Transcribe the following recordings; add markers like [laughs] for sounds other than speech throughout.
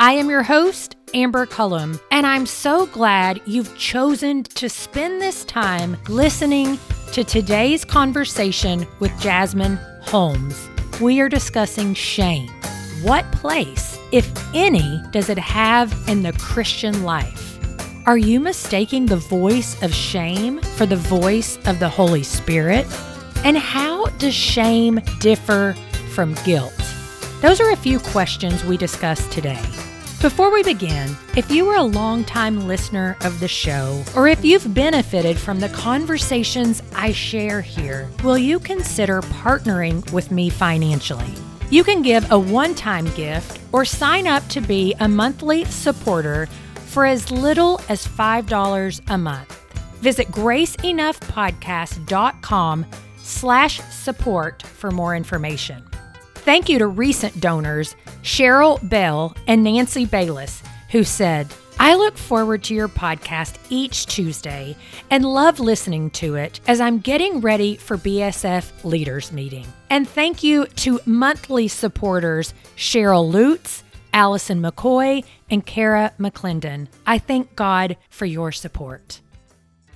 I am your host, Amber Cullum, and I'm so glad you've chosen to spend this time listening to today's conversation with Jasmine Holmes. We are discussing shame. What place, if any, does it have in the Christian life? Are you mistaking the voice of shame for the voice of the Holy Spirit? And how does shame differ from guilt? Those are a few questions we discussed today. Before we begin, if you are a longtime listener of the show, or if you've benefited from the conversations I share here, will you consider partnering with me financially? You can give a one time gift or sign up to be a monthly supporter for as little as $5 a month. Visit graceenoughpodcast.com slash support for more information. Thank you to recent donors, Cheryl Bell and Nancy Bayless, who said, I look forward to your podcast each Tuesday and love listening to it as I'm getting ready for BSF Leaders Meeting. And thank you to monthly supporters Cheryl Lutz, Allison McCoy, and Kara McClendon. I thank God for your support.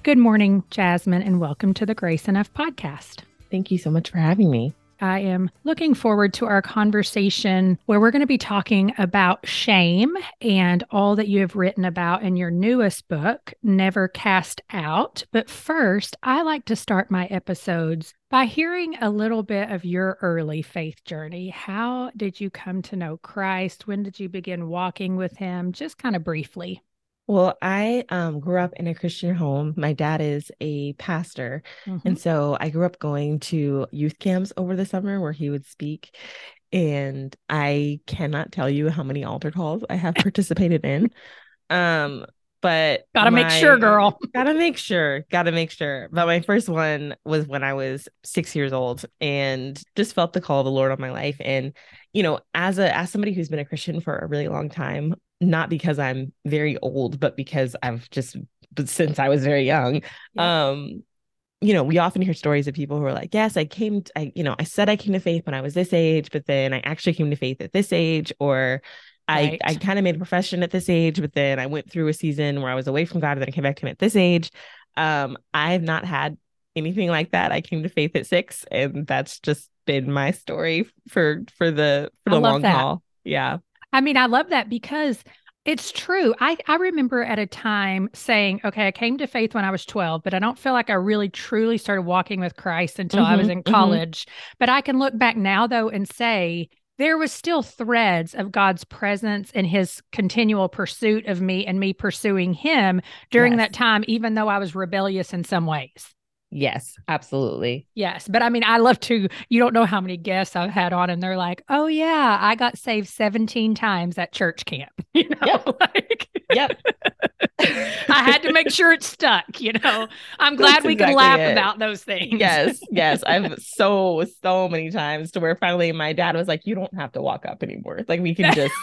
Good morning, Jasmine, and welcome to the Grace Enough podcast. Thank you so much for having me. I am looking forward to our conversation where we're going to be talking about shame and all that you have written about in your newest book, Never Cast Out. But first, I like to start my episodes by hearing a little bit of your early faith journey. How did you come to know Christ? When did you begin walking with Him? Just kind of briefly. Well, I um, grew up in a Christian home. My dad is a pastor. Mm-hmm. And so I grew up going to youth camps over the summer where he would speak. And I cannot tell you how many altar calls I have participated in. Um, but gotta my, make sure, girl. [laughs] gotta make sure, gotta make sure. But my first one was when I was six years old and just felt the call of the Lord on my life. And, you know, as a as somebody who's been a Christian for a really long time, not because I'm very old, but because I've just since I was very young. Yeah. Um, you know, we often hear stories of people who are like, yes, I came, to, I, you know, I said I came to faith when I was this age, but then I actually came to faith at this age, or right. I, I kind of made a profession at this age, but then I went through a season where I was away from God and then I came back to him at this age. Um, I've not had anything like that. I came to faith at six, and that's just been my story for for the for the long that. haul. Yeah. I mean, I love that because it's true. I, I remember at a time saying, okay, I came to faith when I was 12, but I don't feel like I really truly started walking with Christ until mm-hmm, I was mm-hmm, in mm-hmm. college. Mm-hmm. But I can look back now, though, and say, there was still threads of God's presence and his continual pursuit of me and me pursuing him during yes. that time, even though I was rebellious in some ways. Yes, absolutely. Yes. But I mean, I love to, you don't know how many guests I've had on, and they're like, oh, yeah, I got saved 17 times at church camp. [laughs] You know, yep. like, yep. [laughs] I had to make sure it stuck. You know, I'm glad That's we exactly can laugh it. about those things. Yes. Yes. I've [laughs] so, so many times to where finally my dad was like, you don't have to walk up anymore. Like, we can just.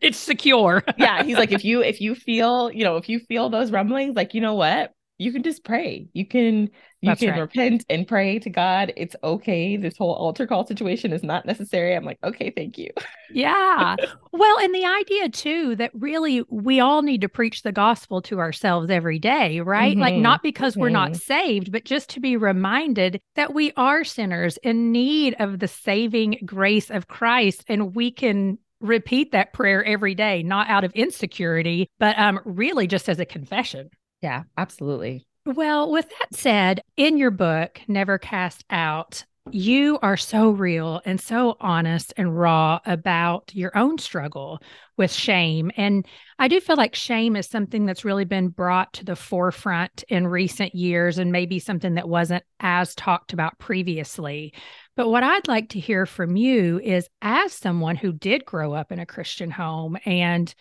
it's secure. yeah. He's like, if you, if you feel, you know, if you feel those rumblings, like, you know what? You can just pray. You can you That's can right. repent and pray to God. It's okay. This whole altar call situation is not necessary. I'm like, okay, thank you. Yeah. [laughs] well, and the idea too that really we all need to preach the gospel to ourselves every day, right? Mm-hmm. Like not because mm-hmm. we're not mm-hmm. saved, but just to be reminded that we are sinners in need of the saving grace of Christ and we can repeat that prayer every day, not out of insecurity, but um really just as a confession. Yeah, absolutely. Well, with that said, in your book, Never Cast Out, you are so real and so honest and raw about your own struggle with shame. And I do feel like shame is something that's really been brought to the forefront in recent years and maybe something that wasn't as talked about previously. But what I'd like to hear from you is as someone who did grow up in a Christian home and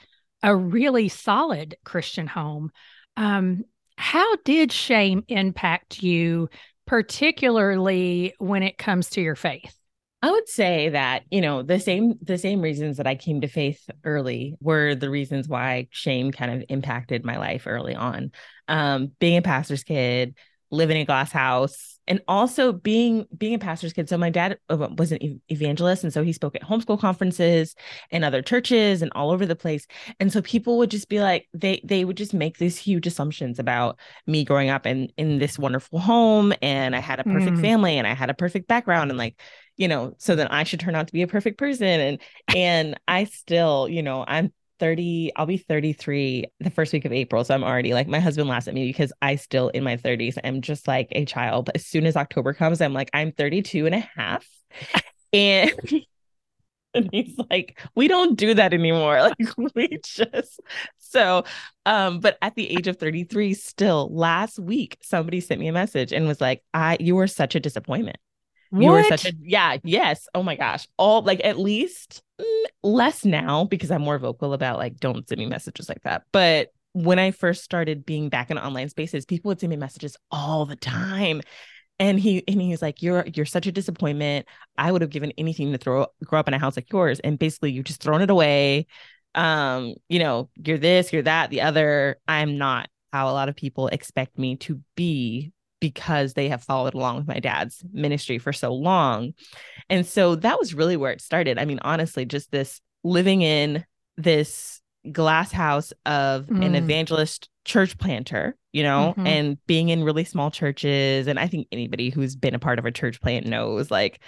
a really solid Christian home. Um, how did shame impact you, particularly when it comes to your faith? I would say that, you know, the same the same reasons that I came to faith early were the reasons why shame kind of impacted my life early on. Um, being a pastor's kid, living in a glass house, and also being being a pastor's kid. So my dad was an evangelist, and so he spoke at homeschool conferences and other churches and all over the place. And so people would just be like, they they would just make these huge assumptions about me growing up in in this wonderful home, and I had a perfect mm. family, and I had a perfect background, and like you know, so then I should turn out to be a perfect person. And and I still, you know, I'm 30, I'll be 33 the first week of April. So I'm already like my husband laughs at me because I still in my 30s am just like a child. As soon as October comes, I'm like, I'm 32 and a half. [laughs] and [laughs] and he's like, we don't do that anymore. [laughs] Like we just so um, but at the age of 33, still last week, somebody sent me a message and was like, I you were such a disappointment. What? You were such a yeah, yes. Oh my gosh. All like at least mm, less now because I'm more vocal about like don't send me messages like that. But when I first started being back in online spaces, people would send me messages all the time. And he and he was like, You're you're such a disappointment. I would have given anything to throw grow up in a house like yours. And basically you just thrown it away. Um, you know, you're this, you're that, the other. I'm not how a lot of people expect me to be because they have followed along with my dad's ministry for so long. And so that was really where it started. I mean, honestly, just this living in this glass house of mm. an evangelist church planter, you know, mm-hmm. and being in really small churches. And I think anybody who's been a part of a church plant knows like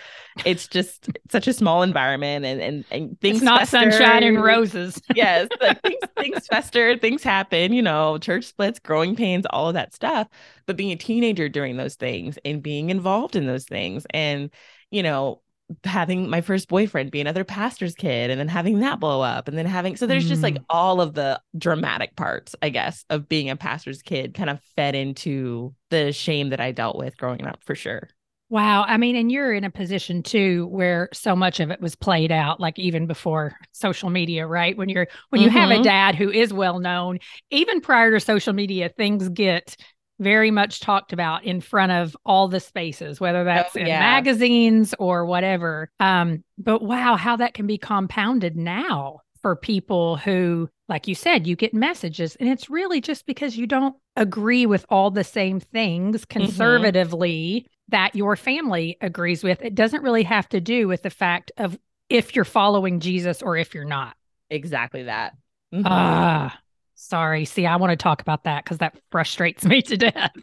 it's just such a small environment and and, and things it's not fester. sunshine and roses. [laughs] yes. Like things, things fester, things happen, you know, church splits, growing pains, all of that stuff. But being a teenager during those things and being involved in those things and you know having my first boyfriend be another pastor's kid and then having that blow up and then having so there's mm. just like mm. all of the dramatic parts i guess of being a pastor's kid kind of fed into the shame that i dealt with growing up for sure wow i mean and you're in a position too where so much of it was played out like even before social media right when you're when you mm-hmm. have a mm-hmm. dad who is well known even prior to social media things get very much talked about in front of all the spaces, whether that's oh, yeah. in magazines or whatever. Um, but wow, how that can be compounded now for people who, like you said, you get messages, and it's really just because you don't agree with all the same things mm-hmm. conservatively mm-hmm. that your family agrees with. It doesn't really have to do with the fact of if you're following Jesus or if you're not. Exactly that. Mm-hmm. Ah, Sorry. See, I want to talk about that because that frustrates [laughs] me to death.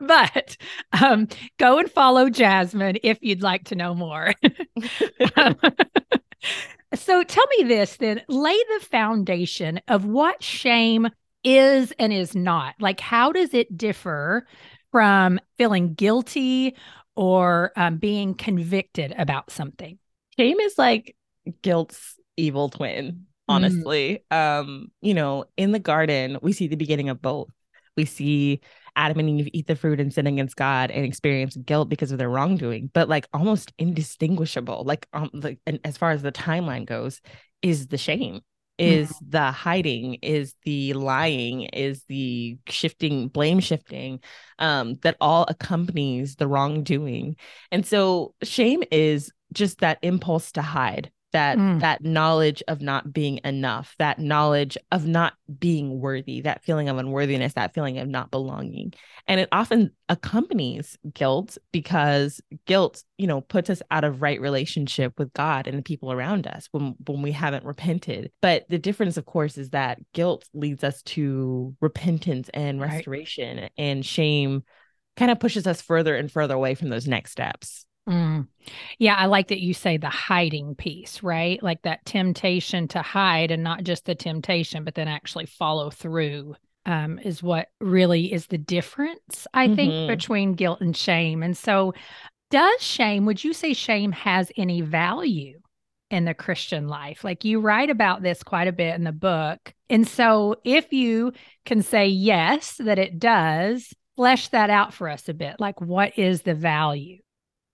but um, go and follow Jasmine if you'd like to know more. [laughs] [laughs] so tell me this then lay the foundation of what shame is and is not. Like, how does it differ from feeling guilty or um, being convicted about something? Shame is like guilt's evil twin. Honestly. Mm. Um, you know, in the garden, we see the beginning of both. We see Adam and Eve eat the fruit and sin against God and experience guilt because of their wrongdoing, but like almost indistinguishable, like um, like and as far as the timeline goes, is the shame, is mm. the hiding, is the lying, is the shifting, blame shifting, um, that all accompanies the wrongdoing. And so shame is just that impulse to hide that mm. that knowledge of not being enough that knowledge of not being worthy that feeling of unworthiness that feeling of not belonging and it often accompanies guilt because guilt you know puts us out of right relationship with god and the people around us when when we haven't repented but the difference of course is that guilt leads us to repentance and restoration right. and shame kind of pushes us further and further away from those next steps Mm. Yeah, I like that you say the hiding piece, right? Like that temptation to hide and not just the temptation, but then actually follow through um, is what really is the difference, I mm-hmm. think, between guilt and shame. And so, does shame, would you say shame has any value in the Christian life? Like you write about this quite a bit in the book. And so, if you can say yes, that it does, flesh that out for us a bit. Like, what is the value?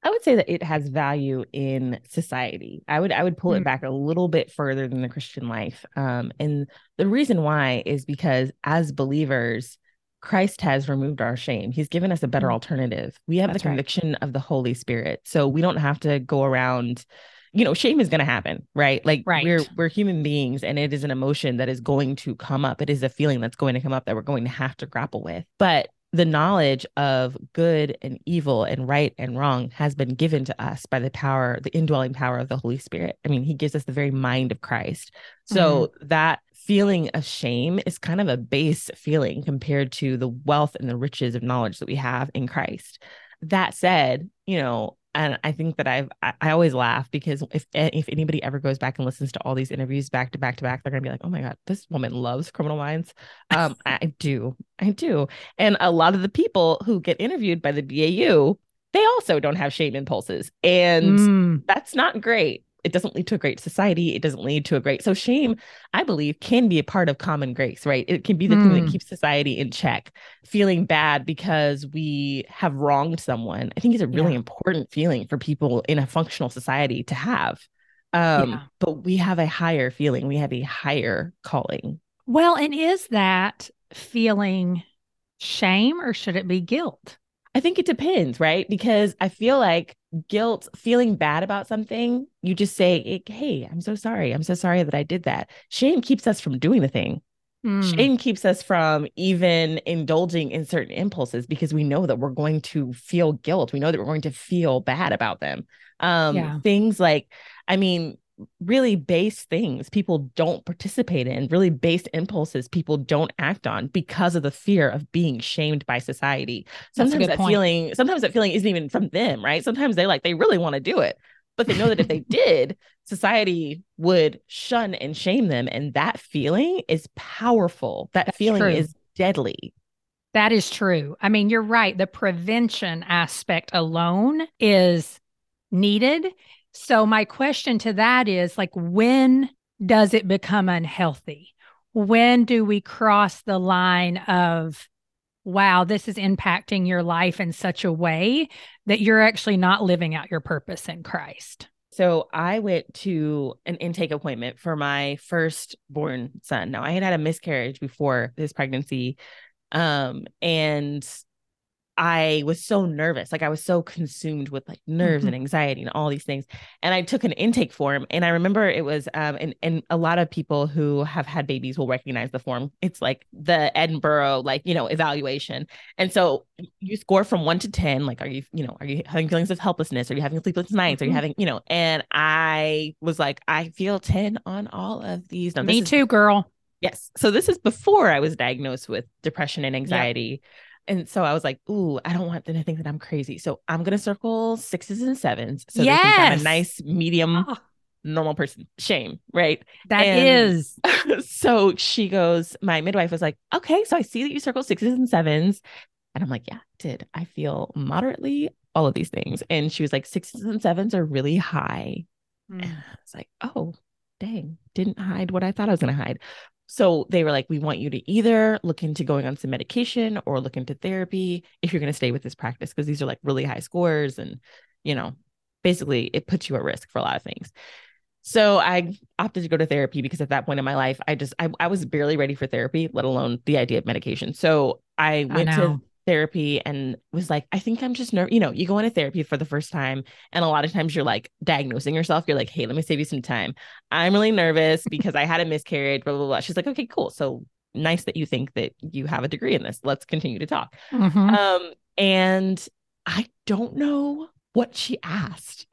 I would say that it has value in society. I would I would pull Mm. it back a little bit further than the Christian life. Um, and the reason why is because as believers, Christ has removed our shame. He's given us a better Mm. alternative. We have That's the right. conviction of the Holy Spirit. So we don't have to go around, you know, shame is going to happen, right? Like Right. we're we're human beings and it is an emotion that is going to come up. It is a feeling that's going to come up that we're going to have to grapple with. But the knowledge of good and evil and right and wrong has been given to us by the power, the indwelling power of the Holy Spirit. I mean, he gives us the very mind of Christ. So mm-hmm. that feeling of shame is kind of a base feeling compared to the wealth and the riches of knowledge that we have in Christ. That said, you know, and I think that I've I, I always laugh because if if anybody ever goes back and listens to all these interviews back to back to back, they're gonna be like, oh my god, this woman loves criminal minds. Um, [laughs] I, I do, I do, and a lot of the people who get interviewed by the BAU, they also don't have shame impulses, and Mm, that's not great. It doesn't lead to a great society. It doesn't lead to a great. So shame, I believe, can be a part of common grace, right? It can be the thing Mm. that keeps society in check. Feeling bad because we have wronged someone, I think is a really Yeah. important feeling for people in a functional society to have. Um, Yeah. but we have a higher feeling. We have a higher calling. Well, and is that feeling shame or should it be guilt? I think it depends, right? Because I feel like guilt, feeling bad about something, you just say, Hey, I'm so sorry. I'm so sorry that I did that. Shame keeps us from doing the thing. Mm, Shame keeps us from even indulging in certain impulses because we know that we're going to feel guilt. We know that we're going to feel bad about them. Um, Yeah. Things like, I mean, really base things people don't participate in, really base impulses people don't act on because of the fear of being shamed by society. Sometimes that point. feeling, sometimes that feeling isn't even from them, right? Sometimes they like they really want to do it, but they know that if they [laughs] did, society would shun and shame them. And that feeling is powerful. That That's feeling true. is deadly. That is true. I mean, you're right. The prevention aspect alone is needed. So, my question to that is like, when does it become unhealthy? When do we cross the line of, wow, this is impacting your life in such a way that you're actually not living out your purpose in Christ? So I went to an intake appointment for my first born son. Now I had had a miscarriage before this pregnancy. Um, and I was so nervous. Like I was so consumed with like nerves and anxiety and all these things. And I took an intake form and I remember it was um and and a lot of people who have had babies will recognize the form. It's like the Edinburgh like, you know, evaluation. And so you score from 1 to 10 like are you, you know, are you having feelings of helplessness? Are you having sleepless nights? Are you Mhm. having, you know, and I was like I feel 10 on all of these. This Me is too, girl. Yes. So this is before I was diagnosed with depression and anxiety. And so I was like, ooh, I don't want them to think that I'm crazy. So I'm going to circle sixes and sevens. So they think I'm a nice, medium, Oh, normal person. Shame. Right. that And- is. [laughs] so she goes, my midwife was like, okay, so I see that you circle sixes and sevens. And I'm like, yeah, I did. I feel moderately all of these things. And she was like, sixes and sevens are really high. Mm. And I was like, oh, dang, didn't hide what I thought I was going to hide. So they were like, we want you to either look into going on some medication or look into therapy if you're going to stay with this practice, because these are like really high scores. And, you know, basically it puts you at risk for a lot of things. So I opted to go to therapy because at that point in my life, I just, I, I was barely ready for therapy, let alone the idea of medication. So I I went to know. Therapy and was like, I think I'm just nervous. You know, you go into therapy for the first time, and a lot of times you're like diagnosing yourself. You're like, hey, let me save you some time. I'm really nervous [laughs] because I had a miscarriage, blah, blah, blah. She's like, okay, cool. So nice that you think that you have a degree in this. Let's continue to talk. Mhm. Um, and I don't know what she asked,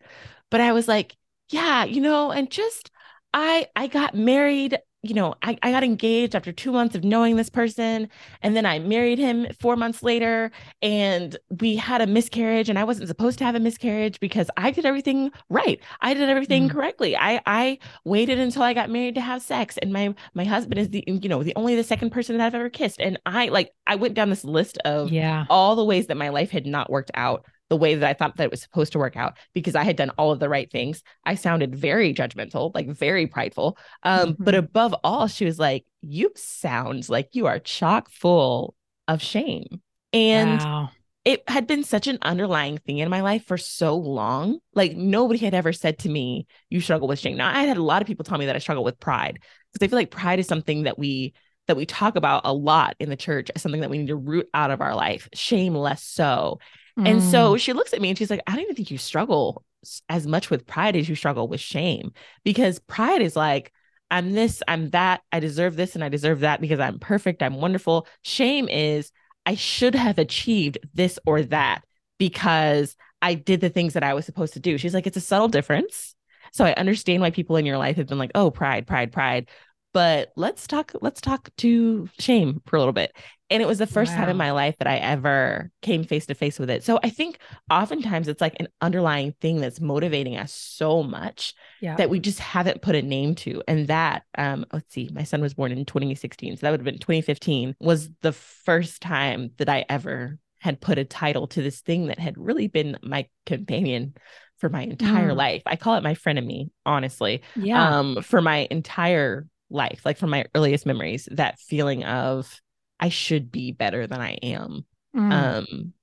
but I was like, yeah, you know, and just I I got married, you know, I, I got engaged after two months of knowing this person, and then I married him four months later, and we had a miscarriage, and I wasn't supposed to have a miscarriage because I did everything right. I did everything Mm. correctly. I I waited until I got married to have sex, and my my husband is the you know the only the second person that I've ever kissed, and I like I went down this list of yeah. all the ways that my life had not worked out the way that I thought that it was supposed to work out because I had done all of the right things. I sounded very judgmental, like very prideful. Um, but Mhm. above all, she was like, You sound like you are chock full of shame. And wow. it had been such an underlying thing in my life for so long. Like nobody had ever said to me, you struggle with shame. Now I had a lot of people tell me that I struggle with pride because I feel like pride is something that we that we talk about a lot in the church as something that we need to root out of our life, shame less so. Mm. And so mm. she looks at me and she's like, I don't even think you struggle as much with pride as you struggle with shame because pride is like, I'm this, I'm that, I deserve this and I deserve that because I'm perfect, I'm wonderful. Shame is, I should have achieved this or that because I did the things that I was supposed to do. She's like, it's a subtle difference. So I understand why people in your life have been like, oh, pride, pride, pride. But let's talk, let's talk to shame for a little bit. And it was the first wow. time in my life that I ever came face to face with it. So I think oftentimes it's like an underlying thing that's motivating us so much yeah. that we just haven't put a name to. And that, um, let's see, my son was born in 2016. So that would have been 2015 was the first time that I ever had put a title to this thing that had really been my companion for my entire mm. life. I call it my frenemy, honestly. Yeah. Um, for my entire life, like from my earliest memories, that feeling of I should be better than I am. Mm. Um,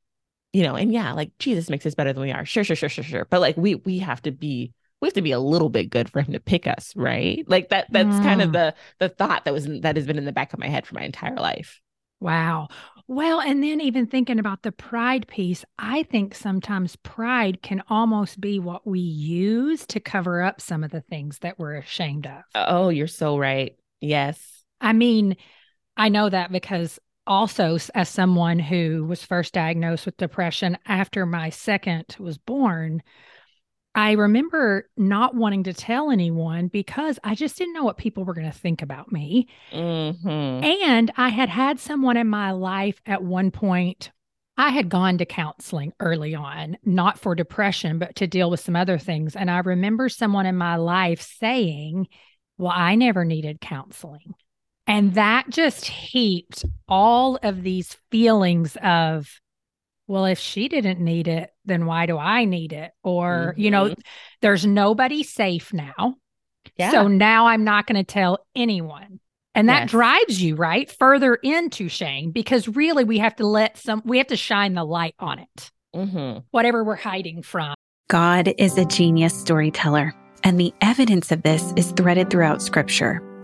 you know, and yeah, like Jesus makes us better than we are. Sure, sure, sure, sure, sure. But like we we have to be we have to be a little bit good for him to pick us, right? Like that that's mm. kind of mm. the the thought that was that has been in the back of my head for my entire life. Wow. Well, and then even thinking about the pride piece, I think sometimes pride can almost be what we use to cover up some of the things that we're ashamed of. Oh, you're so right. Yes. I mean, I know that because also, as someone who was first diagnosed with depression after my second was born, I remember not wanting to tell anyone because I just didn't know what people were going to think about me. Mm-hmm. And I had had someone in my life at one point. I had gone to counseling early on, not for depression, but to deal with some other things. And I remember someone in my life saying, Well, I never needed counseling. And that just heaped all of these feelings of, well, if she didn't need it, then why do I need it? Or, mm-hmm. you know, mm-hmm. there's nobody safe now. Yeah. So now I'm not going to tell anyone. And that yes. drives you right further into shame because really we have to let some, we have to shine the light on it, mm-hmm. whatever we're hiding from. God is a genius storyteller, and the evidence of this is threaded throughout scripture.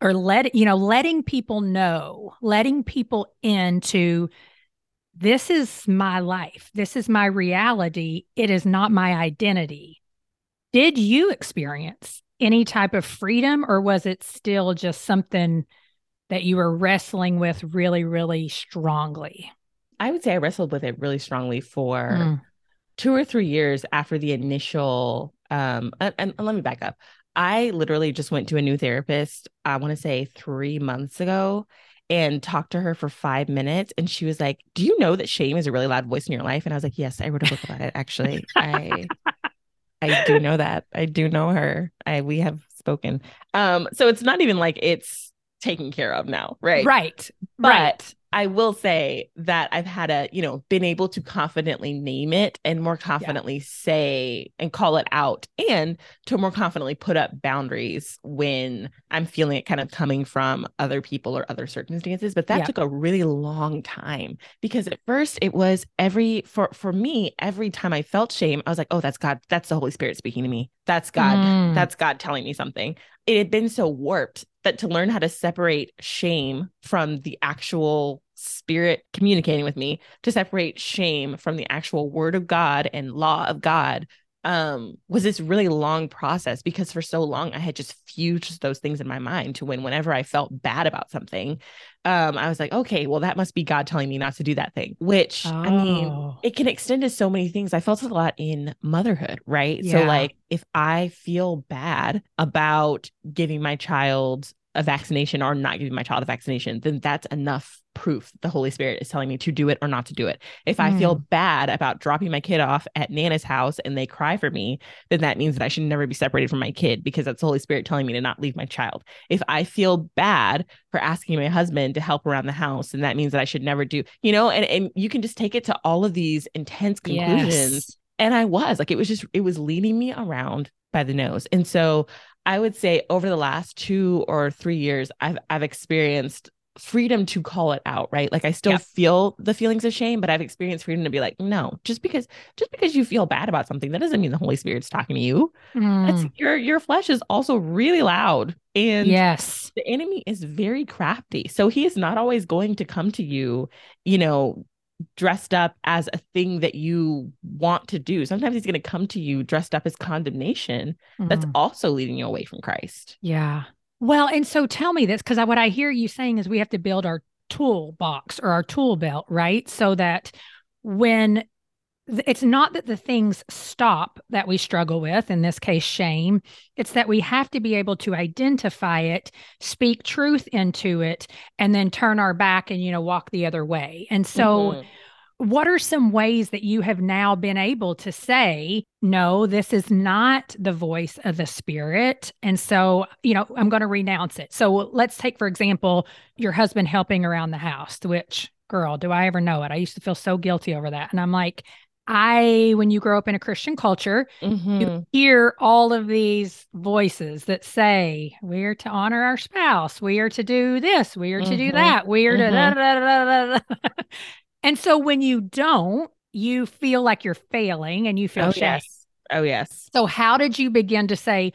or let you know letting people know, letting people into this is my life. This is my reality. It is not my identity. Did you experience any type of freedom or was it still just something that you were wrestling with really really strongly? I would say I wrestled with it really strongly for mm. 2 or 3 years after the initial um and, and let me back up i literally just went to a new therapist i want to say three months ago and talked to her for five minutes and she was like do you know that shame is a really loud voice in your life? And i was like yes i wrote a book about it actually. I [laughs] i do know that. I do know her. I we have spoken. Um so it's not even like it's taken care of now right? Right but right. I will say that I've had a, you know, been able to confidently name it and more confidently yeah. say and call it out and to more confidently put up boundaries when I'm feeling it kind of coming from other people or other circumstances. But that yeah. took a really long time because at first it was every for for me, every time I felt shame, I was like, oh, that's God, that's the Holy Spirit speaking to me. That's God, mm. that's God telling me something. It had been so warped that to learn how to separate shame from the actual spirit communicating with me to separate shame from the actual word of God and law of God um was this really long process because for so long I had just fused those things in my mind to when whenever I felt bad about something, um, I was like, okay, well, that must be God telling me not to do that thing, which oh. I mean, oh. it can extend to so many things. I felt it a lot in motherhood, right? Yeah. So, like, if I feel bad about giving my child a vaccination or not giving my child a vaccination, then that's enough proof the Holy Spirit is telling me to do it or not to do it. If mm. I feel mm. bad about dropping my kid off at Nana's house and they cry for me, then that means that I should never be separated from my kid because that's the Holy Spirit telling me to not leave my child. If I feel bad for asking my husband to help around the house, and that means that I should never do, you know, and, and you can just take it to all of these intense conclusions. Yes. And I was like, it was just, it was leading me around by the nose. And so I would say over the last two or three years, I've I've experienced freedom to call it out, right? Like I still feel the feelings of shame, but I've experienced freedom to be like, no, just because just because you feel bad about something, that doesn't mean the Holy Spirit's talking to you. Mm. your your flesh is also really loud. And yes, the enemy is very crafty. So he is not always going to come to you, you know, dressed up as a thing that you want to do. Sometimes he's going to come to you dressed up as condemnation. Mm. That's also leading you away from Christ. Yeah. Well, and so tell me this because what I hear you saying is we have to build our toolbox or our tool belt, right? So that when it's not that the things stop that we struggle with, in this case, shame, it's that we have to be able to identify it, speak truth into it, and then turn our back and, you know, walk the other way. And so, mm-hmm what are some ways that you have now been able to say, no, this is not the voice of the spirit? And so, you know, I'm going to renounce it. So let's take, for example, your husband helping around the house, which, girl, do I ever know it? I used to feel so guilty over that. And I'm like, I, when you grow up in a Christian culture, mm-hmm. you hear all of these voices that say, we are to honor our spouse, we are to do this, we are mm-hmm. to do mm-hmm. that, we are mm-hmm. to da, da, da, [laughs] and so when you don't, you feel like you're failing and you feel oh, shame. Yes. Oh, yes. So, how did you begin to say,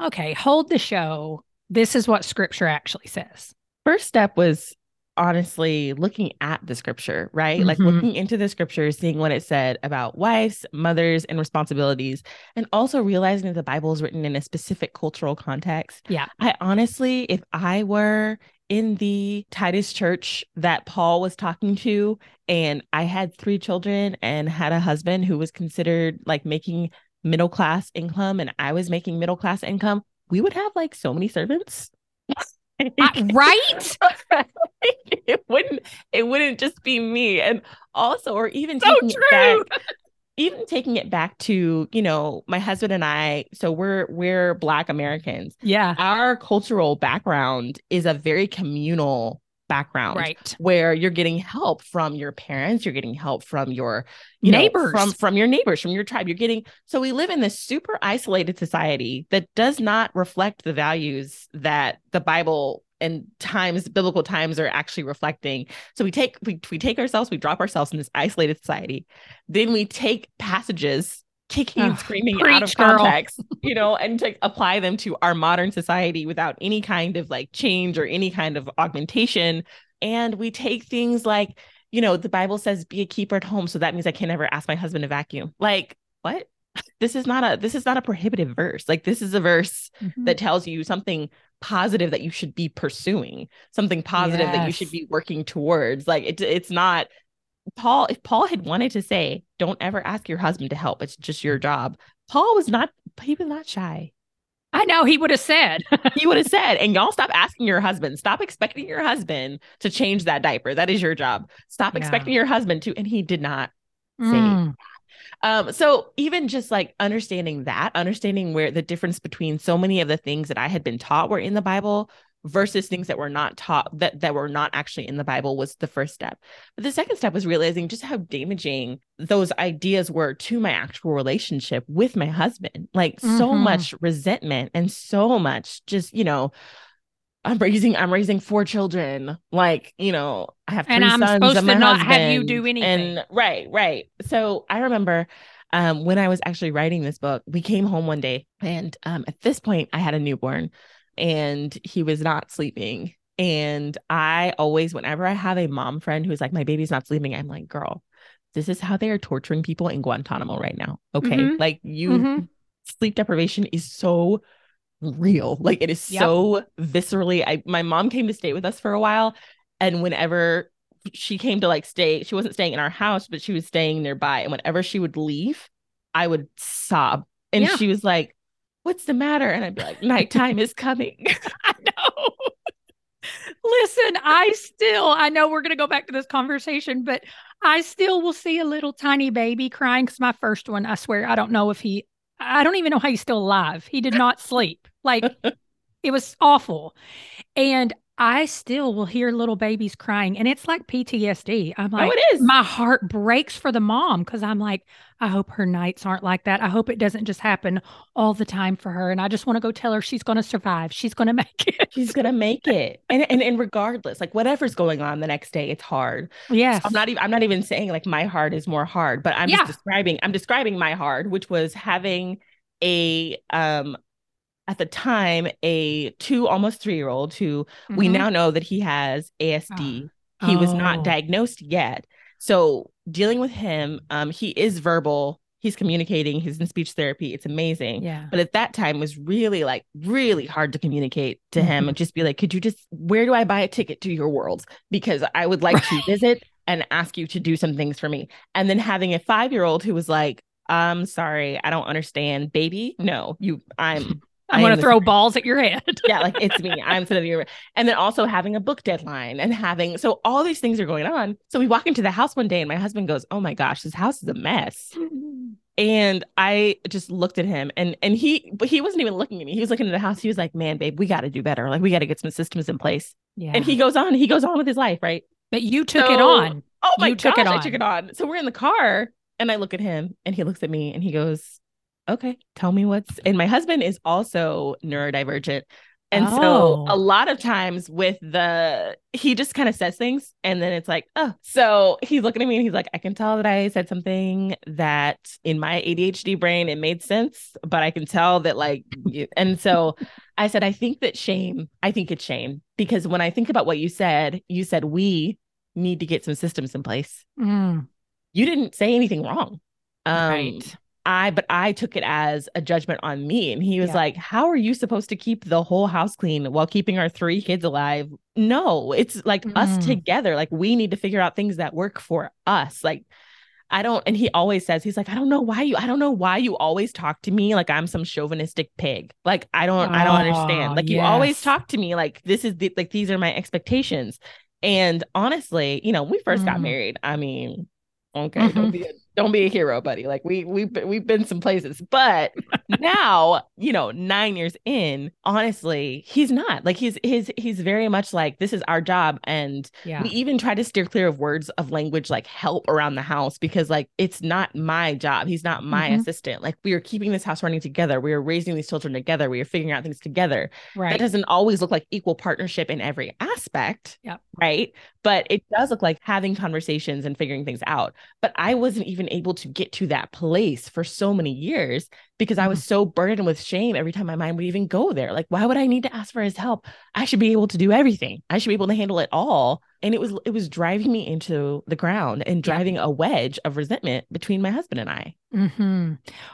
okay, hold the show? This is what scripture actually says? First step was honestly looking at the scripture, right? Mm-hmm. Like looking into the scripture, seeing what it said about wives, mothers, and responsibilities, and also realizing that the Bible is written in a specific cultural context. Yeah. I honestly, if I were in the Titus church that Paul was talking to, and I had three children and had a husband who was considered like making middle class income, and I was making middle class income, we would have like so many servants. [laughs] right? it wouldn't it wouldn't just be me. And also, or even so true. Back, even taking it back to you know my husband and i so we're we're black americans. Yeah. Our cultural background is a very communal background right. where you're getting help from your parents you're getting help from your you neighbors. know, from from your neighbors from your tribe. You're getting so we live in this super isolated society that does not reflect the values that the bible and times biblical times are actually reflecting. So we take we, we take ourselves we drop ourselves in this isolated society. Then we take passages kicking oh, and screaming preach, out of context you know and to apply them to our modern society without any kind of like change or any kind of augmentation. And we take things like you know the bible says be a keeper at home. So that means i can never ask my husband to vacuum. Like what this is not a this is not a prohibitive verse like this is a verse mm-hmm. that tells you something positive that you should be pursuing something positive yes. that you should be working towards like it, it's not paul if paul had wanted to say don't ever ask your husband to help it's just your job paul was not he was not shy I know he would have said. he would have said, and y'all stop asking your husband. Stop expecting your husband to change that diaper. That is your job. Stop yeah. expecting your husband to. And he did not say mm. Um, so even just like understanding that, understanding where the difference between so many of the things that I had been taught were in the Bible versus things that were not taught that that were not actually in the Bible was the first step. But the second step was realizing just how damaging those ideas were to my actual relationship with my husband. Like mm-hmm. so much resentment and so much just, you know, I'm raising I'm raising four children. Like, you know, I have three and I'm sons supposed and my to not husband, have you do anything. And right, right. So I remember um, when I was actually writing this book, we came home one day and um, at this point I had a newborn and he was not sleeping. And I always, whenever I have a mom friend who's like, my baby's not sleeping, I'm like, girl, this is how they are torturing people in Guantanamo right now. Okay. Mhm. Like you Mhm. sleep deprivation is so real. Like it is Yep. so viscerally. I my mom came to stay with us for a while. And whenever she came to like stay, she wasn't staying in our house, but she was staying nearby. And whenever she would leave, I would sob. And Yeah. she was like, What's the matter? And I'd be like, Nighttime is coming. [laughs] I know. Listen, I still, I know we're going to go back to this conversation, but I still will see a little tiny baby crying because my first one, I swear, I don't know if he, I don't even know how he's still alive. He did not [laughs] sleep. Like [laughs] it was awful. And I still will hear little babies crying and it's like PTSD. I'm like, oh, it is. my heart breaks for the mom because I'm like, I hope her nights aren't like that. I hope it doesn't just happen all the time for her. And I just want to go tell her she's going to survive. She's going [laughs] to make it. She's gonna make it. And, and and regardless, like whatever's going on the next day, it's hard. Yes. I'm not even I'm not even saying like my heart is more hard, but I'm Yeah. just describing I'm describing my hard, which was having a um at the time a two almost three year old who we Mhm. now know that he has ASD. He was Oh. not diagnosed yet. So dealing with him, um, he is verbal, he's communicating, he's in speech therapy. It's amazing. Yeah. But at that time was really like really hard to communicate to him Mhm. and just be like, could you just where do I buy a ticket to your world? Because I would like to [laughs] visit and ask you to do some things for me. And then having a five year old who was like, I'm sorry, I don't understand. Baby, no, you I'm I'm going to throw balls at your head. yeah, like it's me. I'm sitting here. And then also having a book deadline and having so all these things are going on. So we walk into the house one day and my husband goes, Oh my gosh, this house is a mess. And I just looked at him and and he but he wasn't even looking at me. He was looking at the house. He was like, Man, babe, we gotta do better. Like we gotta get some systems in place. yeah. And he goes on, he goes on with his life, right? but you took it on. Oh my You took gosh, it I took it on. So we're in the car and I look at him and he looks at me and he goes, Okay, tell me what's and my husband is also neurodivergent. And so Oh. a lot of times with the he just kind of says things and then it's like, oh, so he's looking at me and he's like, I can tell that I said something that in my ADHD brain it made sense, but I can tell that like you, and so I said, I think that shame, I think it's shame because when I think about what you said, you said we need to get some systems in place. Mm, You didn't say anything wrong. Um, right. I, but I took it as a judgment on me. And he was Yeah. like, How are you supposed to keep the whole house clean while keeping our three kids alive? No, it's like us Mm. together. Like, we need to figure out things that work for us. Like, I don't, and he always says, He's like, I don't know why you, I don't know why you always talk to me like I'm some chauvinistic pig. Like, I don't, I don't Oh, understand. Like, you always talk to me like this is the, like, these are my expectations. And honestly, you know, we 1st got Mhm. married, I mean, okay, Mhm. don't be a, don't be a hero, buddy. Like we we we've been some places, but now you know, nine years in, honestly, he's not like he's he's he's very much like this is our job, and Yeah. we even try to steer clear of words of language like help around the house because like it's not my job. He's not my Mhm. assistant. Like we are keeping this house running together. We are raising these children together. We are figuring out things together that right. doesn't always look like equal partnership in every aspect. Yep. Right. But it does look like having conversations and figuring things out. But I wasn't even able to get to that place for so many years because I was Mm-hmm. so burdened with shame every time my mind would even go there. Like, why would I need to ask for his help? I should be able to do everything. I should be able to handle it all. And it was it was driving me into the ground and driving a wedge of resentment between my husband and I. hmm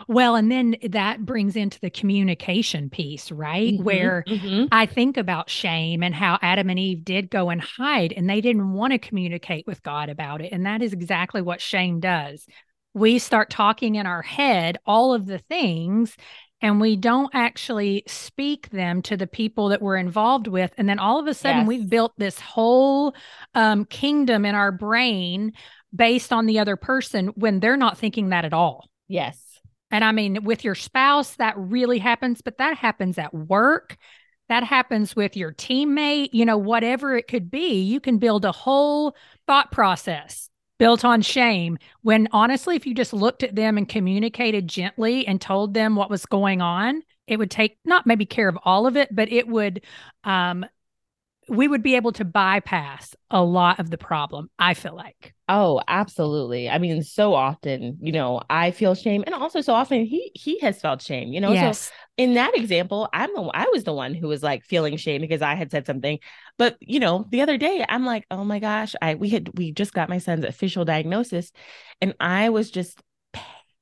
Well, and then that brings into the communication piece, right? Mhm, Where mhm. I think about shame and how Adam and Eve did go and hide and they didn't want to communicate with God about it. And that is exactly what shame does. We start talking in our head all of the things and we don't actually speak them to the people that we're involved with. And then all of a sudden, Yes. we've built this whole um, kingdom in our brain based on the other person when they're not thinking that at all. Yes. And I mean, with your spouse, that really happens, but that happens at work. That happens with your teammate, you know, whatever it could be. You can build a whole thought process built on shame when honestly, if you just looked at them and communicated gently and told them what was going on, it would take not maybe care of all of it, but it would um, we would be able to bypass a lot of the problem, I feel like. Oh, absolutely. I mean, so often, you know, I feel shame and also so often he he has felt shame, you know. Yes. So in that example, I'm the I was the one who was like feeling shame because I had said something. But, you know, the other day I'm like, "Oh my gosh, I we had we just got my son's official diagnosis and I was just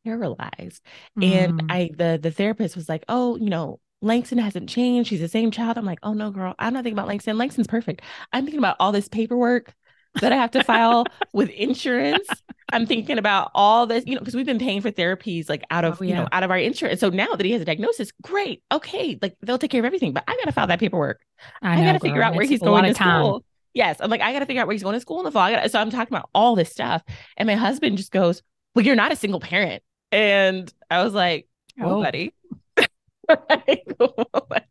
paralyzed." And Mm. I the the therapist was like, "Oh, you know, Langston hasn't changed. He's the same child." I'm like, "Oh no, girl. I'm not thinking about Langston. Langston's perfect. I'm thinking about all this paperwork that I have to file [laughs] with insurance. I'm thinking about all this, you know, because we've been paying for therapies like out of, Oh, you know, out of our insurance. So now that he has a diagnosis, great. Okay. Like they'll take care of everything, but I got to file that paperwork. I, know, got to figure out where it's he's going to time. school. Yes. I'm like, I got to figure out where he's going to school in the fall. I gotta, so I'm talking about all this stuff. And my husband just goes, Well, you're not a single parent. And I was like, Oh, Oh. buddy. [laughs] [laughs]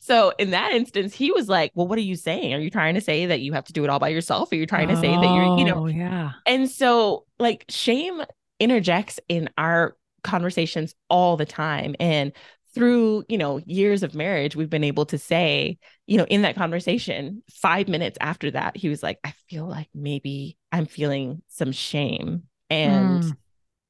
So in that instance, he was like, Well, what are you saying? Are you trying to say that you have to do it all by yourself? Are you trying to say that you're, you know, Oh, yeah. and so, like, shame interjects in our conversations all the time. And through, you know, years of marriage, we've been able to say, you know, in that conversation, five minutes after that, he was like, I feel like maybe I'm feeling some shame. And, Mm.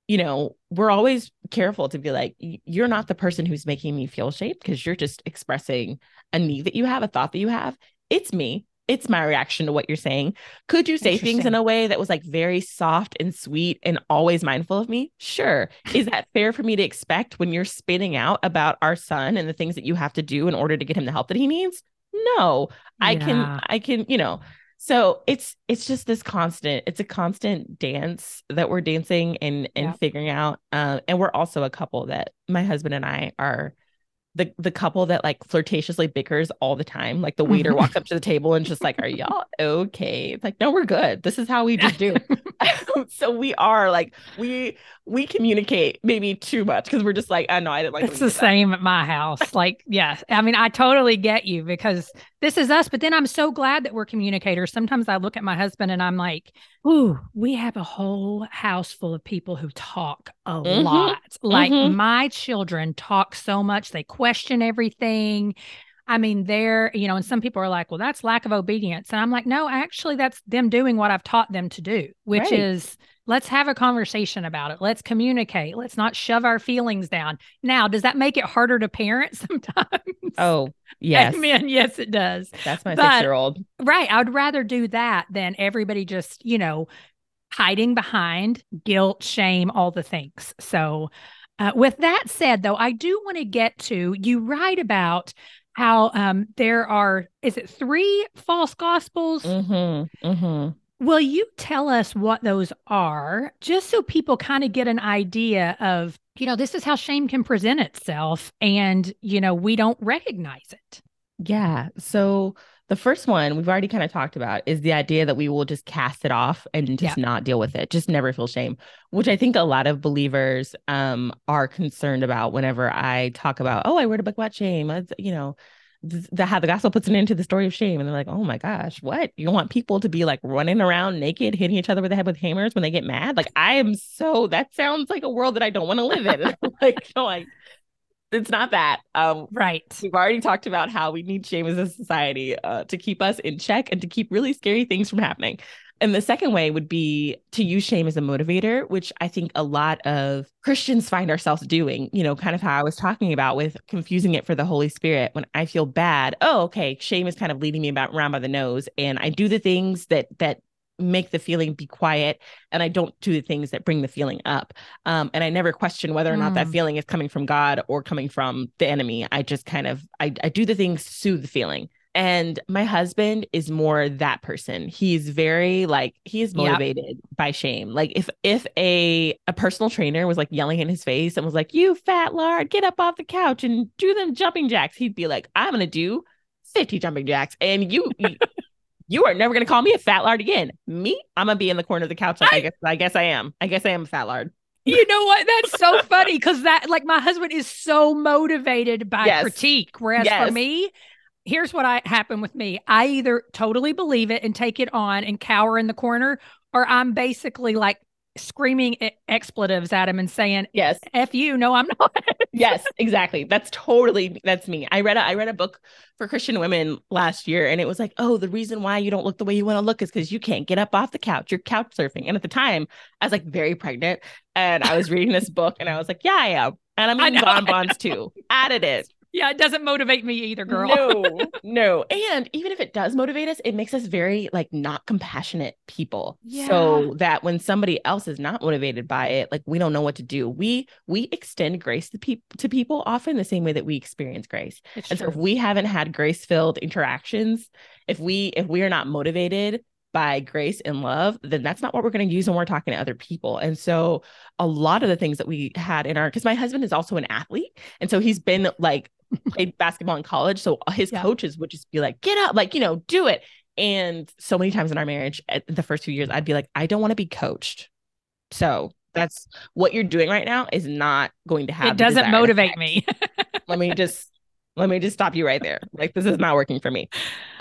You know, we're always careful to be like, you're not the person who's making me feel shame because you're just expressing a need that you have, a thought that you have. It's me. It's my reaction to what you're saying. Could you say things in a way that was like very soft and sweet and always mindful of me? Sure. Is that fair for me to expect when you're spinning out about our son and the things that you have to do in order to get him the help that he needs? No. I can, I can, you know, so it's it's just this constant it's a constant dance that we're dancing and and Yep. figuring out um and we're also a couple that my husband and i are the the couple that like flirtatiously bickers all the time. Like the waiter walks up to the table and just like are y'all okay? It's like no we're good. This is how we just do [laughs] [laughs] so we are like we we communicate maybe too much because we're just like i know i didn't like It's the same at my house. Like, yes. I mean, I totally get you because this is us, but then I'm so glad that we're communicators. Sometimes I look at my husband and I'm like, ooh, we have a whole house full of people who talk a Mhm. lot. Like, Mhm. my children talk so much, they question everything. I mean, they're, you know, and some people are like, well, that's lack of obedience. And I'm like, no, actually, that's them doing what I've taught them to do, which Right. is let's have a conversation about it. Let's communicate. Let's not shove our feelings down. Now, does that make it harder to parent [laughs] sometimes? oh yes Amen. Yes, it does. that's my six year old Right. I'd rather do that than everybody just, you know, hiding behind guilt, shame, all the things. So, uh, with that said, though, I do want to get to you write about how um, there are, is it three false gospels? mm-hmm, mm-hmm. Will you tell us what those are, just so people kind of get an idea of, you know, this is how shame can present itself, and, you know, we don't recognize it? Yeah. So the first one we've already kind of talked about is the idea that we will just cast it off and just not deal with it, just never feel shame, which I think a lot of believers um are concerned about whenever I talk about, oh, I wrote a book about shame. It's, you know, th- the how the gospel puts an end to the story of shame. And they're like, oh my gosh, what? You want people to be like running around naked, hitting each other with the head with hammers when they get mad? Like I am so that sounds like a world that I don't want to live in. [laughs] Like, no, I it's not that. Um Right. We've already talked about how we need shame as a society uh, to keep us in check and to keep really scary things from happening. And the second way would be to use shame as a motivator, which I think a lot of Christians find ourselves doing, you know, kind of how I was talking about with confusing it for the Holy Spirit. When I feel bad, oh, okay, shame is kind of leading me about around by the nose. And I do the things that, that, make the feeling be quiet and i don't do the things that bring the feeling up. Um, and i never question whether or not that Mm. feeling is coming from god or coming from the enemy. I just kind of i, I do the things to soothe the feeling. And my husband is more that person. He's very like he is Yep. motivated by shame. Like if if a a personal trainer was like yelling in his face and was like you fat lard get up off the couch and do them jumping jacks he'd be like i'm gonna do 50 jumping jacks and you you, are never gonna call me a fat lard again me i'm gonna be in the corner of the couch like i, I- guess i guess i am i guess i am a fat lard You know what? That's so funny because that, like, my husband is so motivated by Yes. critique. Whereas Yes. for me, here's what I happened with me. I either totally believe it and take it on and cower in the corner, or I'm basically like screaming expletives at him and saying, Yes. F you, no, I'm not. [laughs] yes, exactly. That's totally that's me. I read a I read a book for Christian women last year and it was like, "Oh, the reason why you don't look the way you want to look is cuz you can't get up off the couch. You're couch surfing." And at the time, I was like very pregnant and I was reading this book and I was like, "Yeah, I am." And I'm eating bonbons too. Added it. Yeah, it doesn't motivate me either, girl. No, [laughs] no. And even if it does motivate us, it makes us very like not compassionate people. Yeah. So that when somebody else is not motivated by it, like we don't know what to do. We we extend grace to people to people often the same way that we experience grace. It's And so if we haven't had grace-filled interactions, if we if we are not motivated by grace and love, then that's not what we're going to use when we're talking to other people. And so a lot of the things that we had in our because my husband is also an athlete. And so he's been like played basketball in college. So his Yeah. coaches would just be like, get up, like, you know, do it. And so many times in our marriage, the first few years, I'd be like, I don't want to be coached. So that's what you're doing right now is not going to have it doesn't motivate effect. me. [laughs] let me just let me just stop you right there. Like this is not working for me.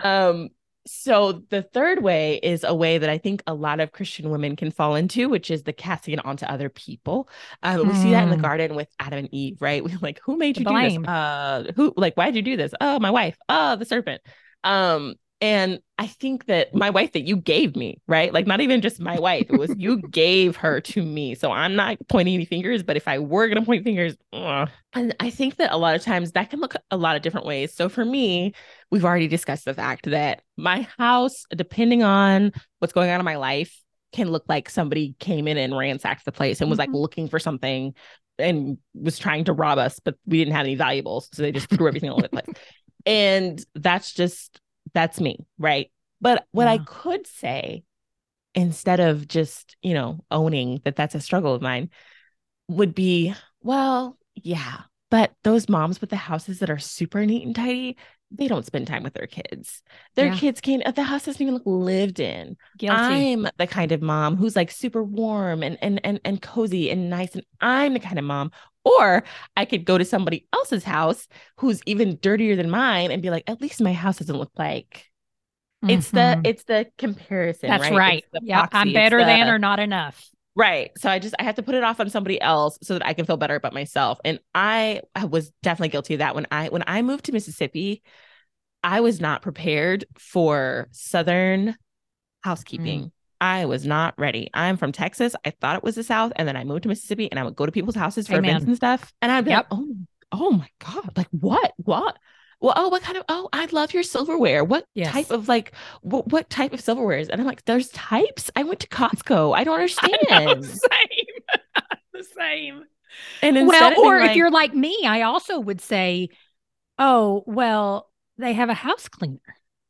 Um so the third way is a way that I think a lot of Christian women can fall into, which is the casting it onto other people. Um, we see that in the Mm. garden with Adam and Eve, right? [laughs] We're like, who made you do this? Uh, who like why'd you do this? Oh, my wife. Oh, the serpent. Um, and I think that my wife that you gave me, right? Like not even just my wife, it was you gave her to me. So I'm not pointing any fingers, but if I were gonna point fingers, ugh. and I think that a lot of times that can look a lot of different ways. So for me, we've already discussed the fact that my house, depending on what's going on in my life, can look like somebody came in and ransacked the place and was like Mhm. looking for something and was trying to rob us, but we didn't have any valuables. So they just threw everything all over the place. [laughs] And that's just, that's me. Right. But what I could say, instead of just, you know, owning that that's a struggle of mine, would be, well, yeah, but those moms with the houses that are super neat and tidy, they don't spend time with their kids. Their Yeah. kids can't, the house doesn't even look lived in. Guilty. I'm the kind of mom who's like super warm and and and and cozy and nice, and I'm the kind of mom. Or I could go to somebody else's house who's even dirtier than mine and be like, at least my house doesn't look like. It's the Mhm. it's the comparison. That's right. right. Yeah, I'm better than or not enough. Right. So I just I have to put it off on somebody else so that I can feel better about myself. And I, I was definitely guilty of that when I when I moved to Mississippi, I was not prepared for southern housekeeping. Mm. I was not ready. I'm from Texas. I thought it was the South, and then I moved to Mississippi, and I would go to people's houses for events and stuff, and I'd be Yep. like, "Oh, oh my god! Like what? What? Well, oh, what kind of? Oh, I love your silverware. What Yes. type of like? What what type of silverware is?" And I'm like, "There's types. I went to Costco. I don't understand." [laughs] I know, [laughs] same. [laughs] the same. And instead Well, or if like- you're like me, I also would say, oh, well, they have a house cleaner.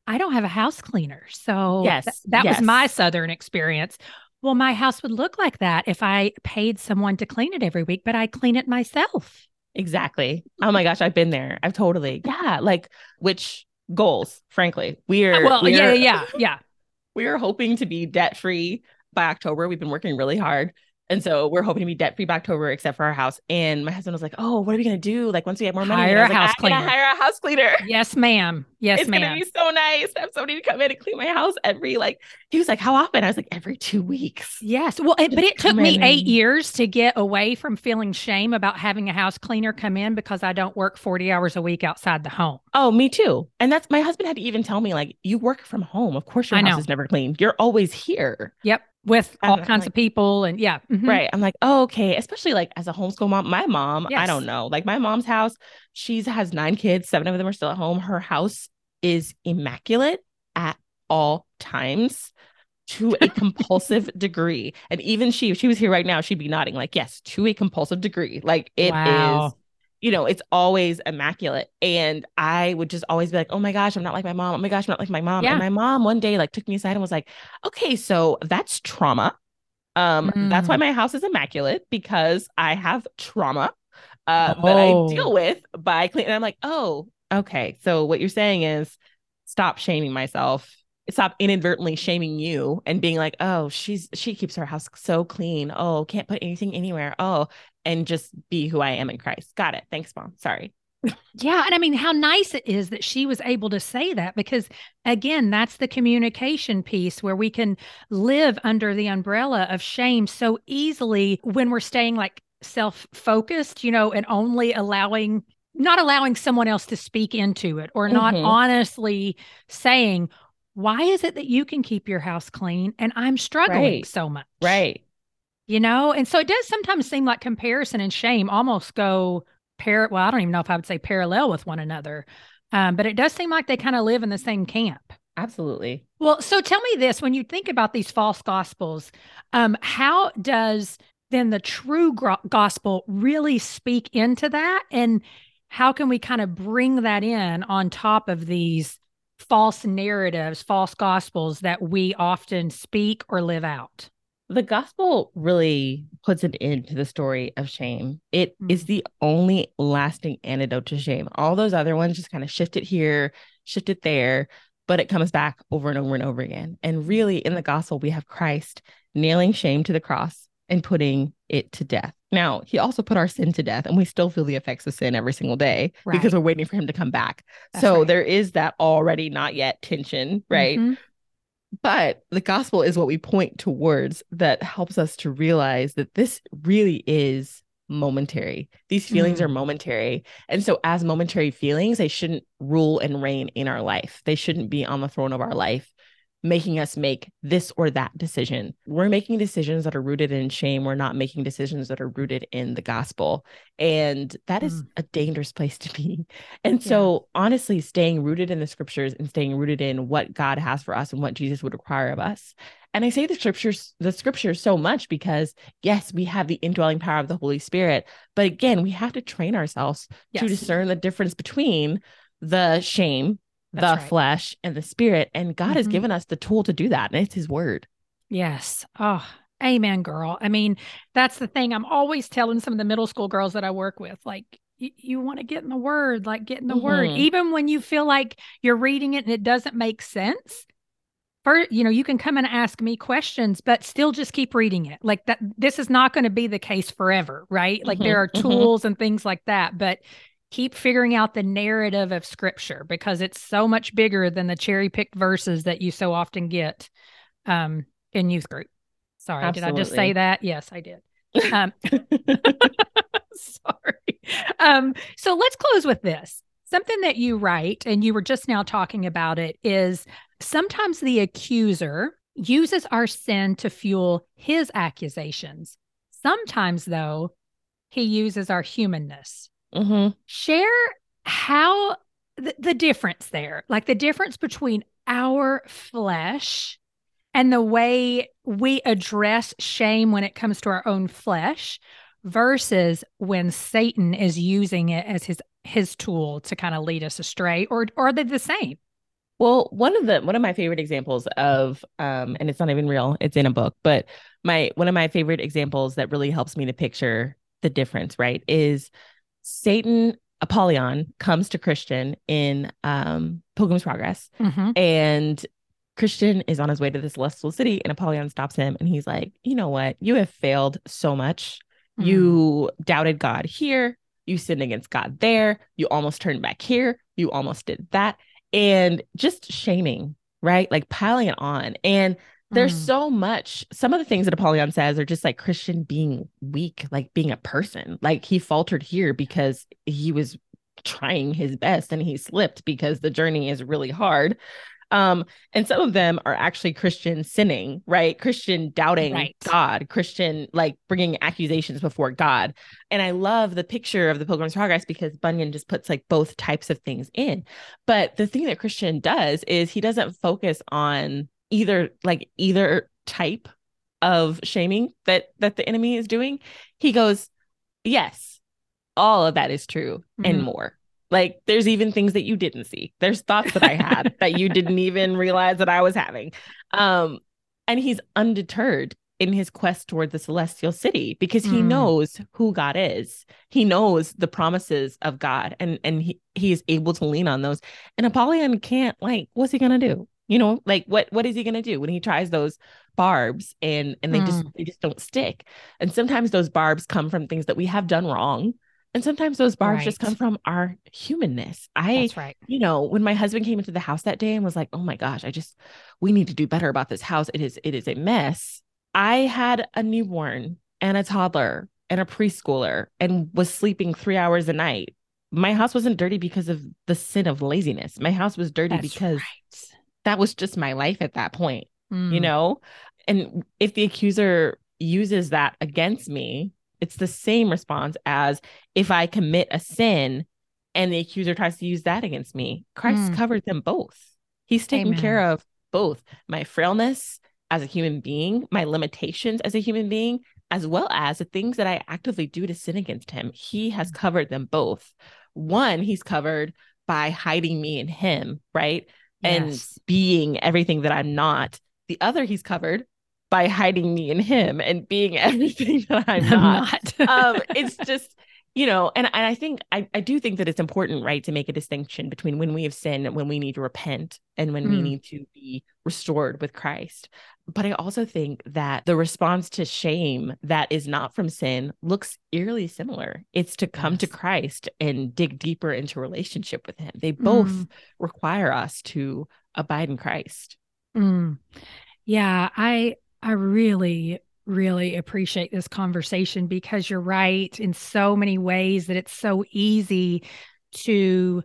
I don't have a house cleaner. So Yes, th- that was my. Southern experience. Well, my house would look like that if I paid someone to clean it every week, but I clean it myself. Exactly. Oh my gosh, I've been there. I've totally, yeah. Like, which goals, frankly, we are, well, we yeah, yeah, yeah. [laughs] we are hoping to be debt free by October. We've been working really hard. And so we're hoping to be debt free by October, except for our house. And my husband was like, Oh, what are we going to do? Like, once we have more money, Hire a like, house I'm gonna cleaner. hire a house cleaner. Yes, ma'am. Yes, ma'am. it's gonna be so nice to have somebody to come in and clean my house every like he was like, How often? I was like, every two weeks. Yes. Well, it, but it took me in eight years to get away from feeling shame about having a house cleaner come in because I don't work 40 hours a week outside the home. Oh, me too. And that's my husband had to even tell me, like, you work from home. Of course your house is never clean. You're always here. Yep. With all kinds like- of people. And yeah. mhm. Right. I'm like, oh, okay. Especially like as a homeschool mom, my mom, I don't know. Like my mom's house, she's has nine kids, seven of them are still at home. Her house is immaculate at all times to a compulsive [laughs] degree. And even she, if she was here right now, she'd be nodding, like, yes, to a compulsive degree. Like it is, Wow. You know, it's always immaculate. And I would just always be like, oh my gosh, I'm not like my mom. Oh my gosh, I'm not like my mom. Yeah. And my mom one day like took me aside and was like, okay, so that's trauma. Um, that's Mm. why my house is immaculate because I have trauma uh that I Oh. deal with by cleaning. And I'm like, oh, okay. So what you're saying is stop shaming myself. Stop inadvertently shaming you and being like, oh, she's she keeps her house so clean. Oh, can't put anything anywhere. Oh, and just be who I am in Christ. Got it. Thanks, mom. Sorry. Yeah. And I mean, how nice it is that she was able to say that because, again, that's the communication piece where we can live under the umbrella of shame so easily when we're staying like self focused, you know, and only allowing, not allowing someone else to speak into it or not Mhm. honestly saying, why is it that you can keep your house clean and I'm struggling Right. so much? Right. You know, and so it does sometimes seem like comparison and shame almost go par well, I don't even know if I would say parallel with one another. Um, but it does seem like they kind of live in the same camp. Absolutely. Well, so tell me this when you think about these false gospels, um, how does then the true gro- gospel really speak into that? And how can we kind of bring that in on top of these false narratives, false gospels that we often speak or live out? The gospel really puts an end to the story of shame. It is Mm. the only lasting antidote to shame. All those other ones just kind of shift it here, shift it there, but it comes back over and over and over again. And really, in the gospel, we have Christ nailing shame to the cross and putting it to death. Now, he also put our sin to death, and we still feel the effects of sin every single day Right. because we're waiting for him to come back. That's so right. there is that already not yet tension, right? Mhm. But the gospel is what we point towards that helps us to realize that this really is momentary. These feelings Mm. are momentary. And so, as momentary feelings, they shouldn't rule and reign in our life. They shouldn't be on the throne of our life, making us make this or that decision. We're making decisions that are rooted in shame. We're not making decisions that are rooted in the gospel. And that is mm. a dangerous place to be. And so, honestly, staying rooted in the scriptures and staying rooted in what God has for us and what Jesus would require of us. And I say the scriptures, the scriptures so much because yes, we have the indwelling power of the Holy Spirit, but again, we have to train ourselves to discern the difference between the shame, the right. flesh, and the spirit. And God has Mhm. given us the tool to do that, and it's His word. Yes. Oh, amen, girl. I mean, that's the thing. I'm always telling some of the middle school girls that I work with, like, you want to get in the word, like, get in the word, Mhm. even when you feel like you're reading it and it doesn't make sense. For you know, you can come and ask me questions, but still just keep reading it. Like that, this is not going to be the case forever, right? Like there Mhm, are mhm. tools and things like that, but keep figuring out the narrative of scripture because it's so much bigger than the cherry picked verses that you so often get um, in youth group. Sorry, did I just say that? Yes, I did. Um, [laughs] [laughs] sorry. Um, so let's close with this. Something that you write, and you were just now talking about it, is sometimes the accuser uses our sin to fuel his accusations. Sometimes, though, he uses our humanness. Mhm. Share how the, the difference there, like the difference between our flesh and the way we address shame when it comes to our own flesh versus when Satan is using it as his his tool to kind of lead us astray or, or are they the same? Well, one of the one of my favorite examples of um and it's not even real, it's in a book, but my one of my favorite examples that really helps me to picture the difference, right, is Satan Apollyon comes to Christian in um Pilgrim's Progress Mhm. and Christian is on his way to the celestial city and Apollyon stops him and he's like, "You know what? You have failed so much. Mm. You doubted God here, you sinned against God there, you almost turned back here, you almost did that." And just shaming, right? Like piling it on. And there's Mm. so much. Some of the things that Apollyon says are just like Christian being weak, like being a person. Like he faltered here because he was trying his best and he slipped because the journey is really hard. Um, and some of them are actually Christian sinning, right? Christian doubting Right. God, Christian like bringing accusations before God. And I love the picture of the Pilgrim's Progress because Bunyan just puts like both types of things in. But the thing that Christian does is he doesn't focus on either like either type of shaming that that the enemy is doing. He goes, "Yes, all of that is true and Mhm. more." Like there's even things that you didn't see. There's thoughts that I had that you didn't [laughs] even realize that I was having. Um and he's undeterred in his quest toward the celestial city because he Mm. knows who God is. He knows the promises of God and and he, he is able to lean on those. And Apollyon can't like what's he going to do? You know, like what what is he going to do when he tries those barbs and and they just mm. they just don't stick. And sometimes those barbs come from things that we have done wrong And sometimes those bars Right. just come from our humanness. I, That's right. you know, when my husband came into the house that day and was like, "Oh my gosh, I just we need to do better about this house. It is it is a mess." I had a newborn and a toddler and a preschooler and was sleeping 3 hours a night. My house wasn't dirty because of the sin of laziness. My house was dirty That's because right. That was just my life at that point you Mm. know and if the accuser uses that against me it's the same response as if i commit a sin and the accuser tries to use that against me christ Mm. covered them both he's taken Amen. care of both my frailness as a human being my limitations as a human being as well as the things that i actively do to sin against him he has Mm. covered them both one he's covered by hiding me in him right and Yes. being everything that I'm not. The other he's covered by hiding me in him and being [laughs] everything that I'm not. not. um, [laughs] it's just, you know, and, and I think I, I do think that it's important, right, to make a distinction between when we have sinned and when we need to repent and when we Mm. need to be restored with Christ. But I also think that the response to shame that is not from sin looks eerily similar. It's to come to Christ and dig deeper into relationship with Him. They both Mm. require us to abide in Christ. Mm. Yeah, I I really really appreciate this conversation because you're right in so many ways that it's so easy to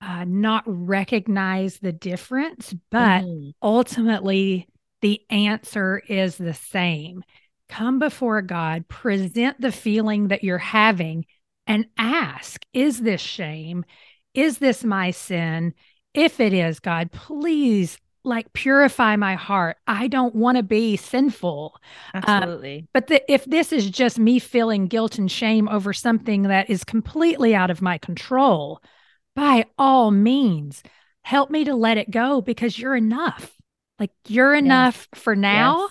uh, not recognize the difference, but Mhm. ultimately the answer is the same. Come before God, present the feeling that you're having, and ask, Is this shame? Is this my sin? If it is, God, please like purify my heart. I don't want to be sinful. Um, absolutely. But the, if this is just me feeling guilt and shame over something that is completely out of my control, by all means, help me to let it go because you're enough. Like you're enough for now, Yes.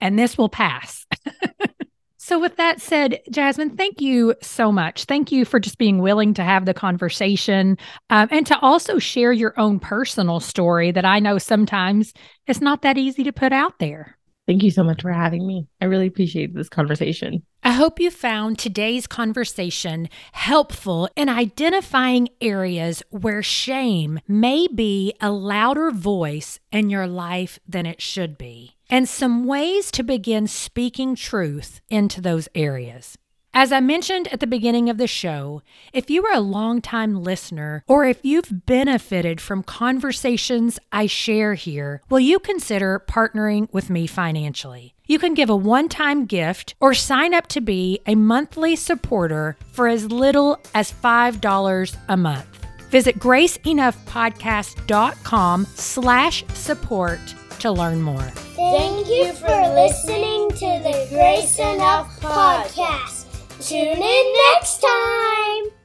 and this will pass. [laughs] so, with that said, Jasmine, thank you so much. Thank you for just being willing to have the conversation um, and to also share your own personal story that I know sometimes it's not that easy to put out there. Thank you so much for having me. I really appreciate this conversation. I hope you found today's conversation helpful in identifying areas where shame may be a louder voice in your life than it should be, and some ways to begin speaking truth into those areas. As I mentioned at the beginning of the show, if you are a longtime listener or if you've benefited from conversations I share here, will you consider partnering with me financially? You can give a one time gift or sign up to be a monthly supporter for as little as $5 a month. Visit graceenoughpodcast.com slash support to learn more. Thank you for listening to the Grace Enough podcast. Tune in next time.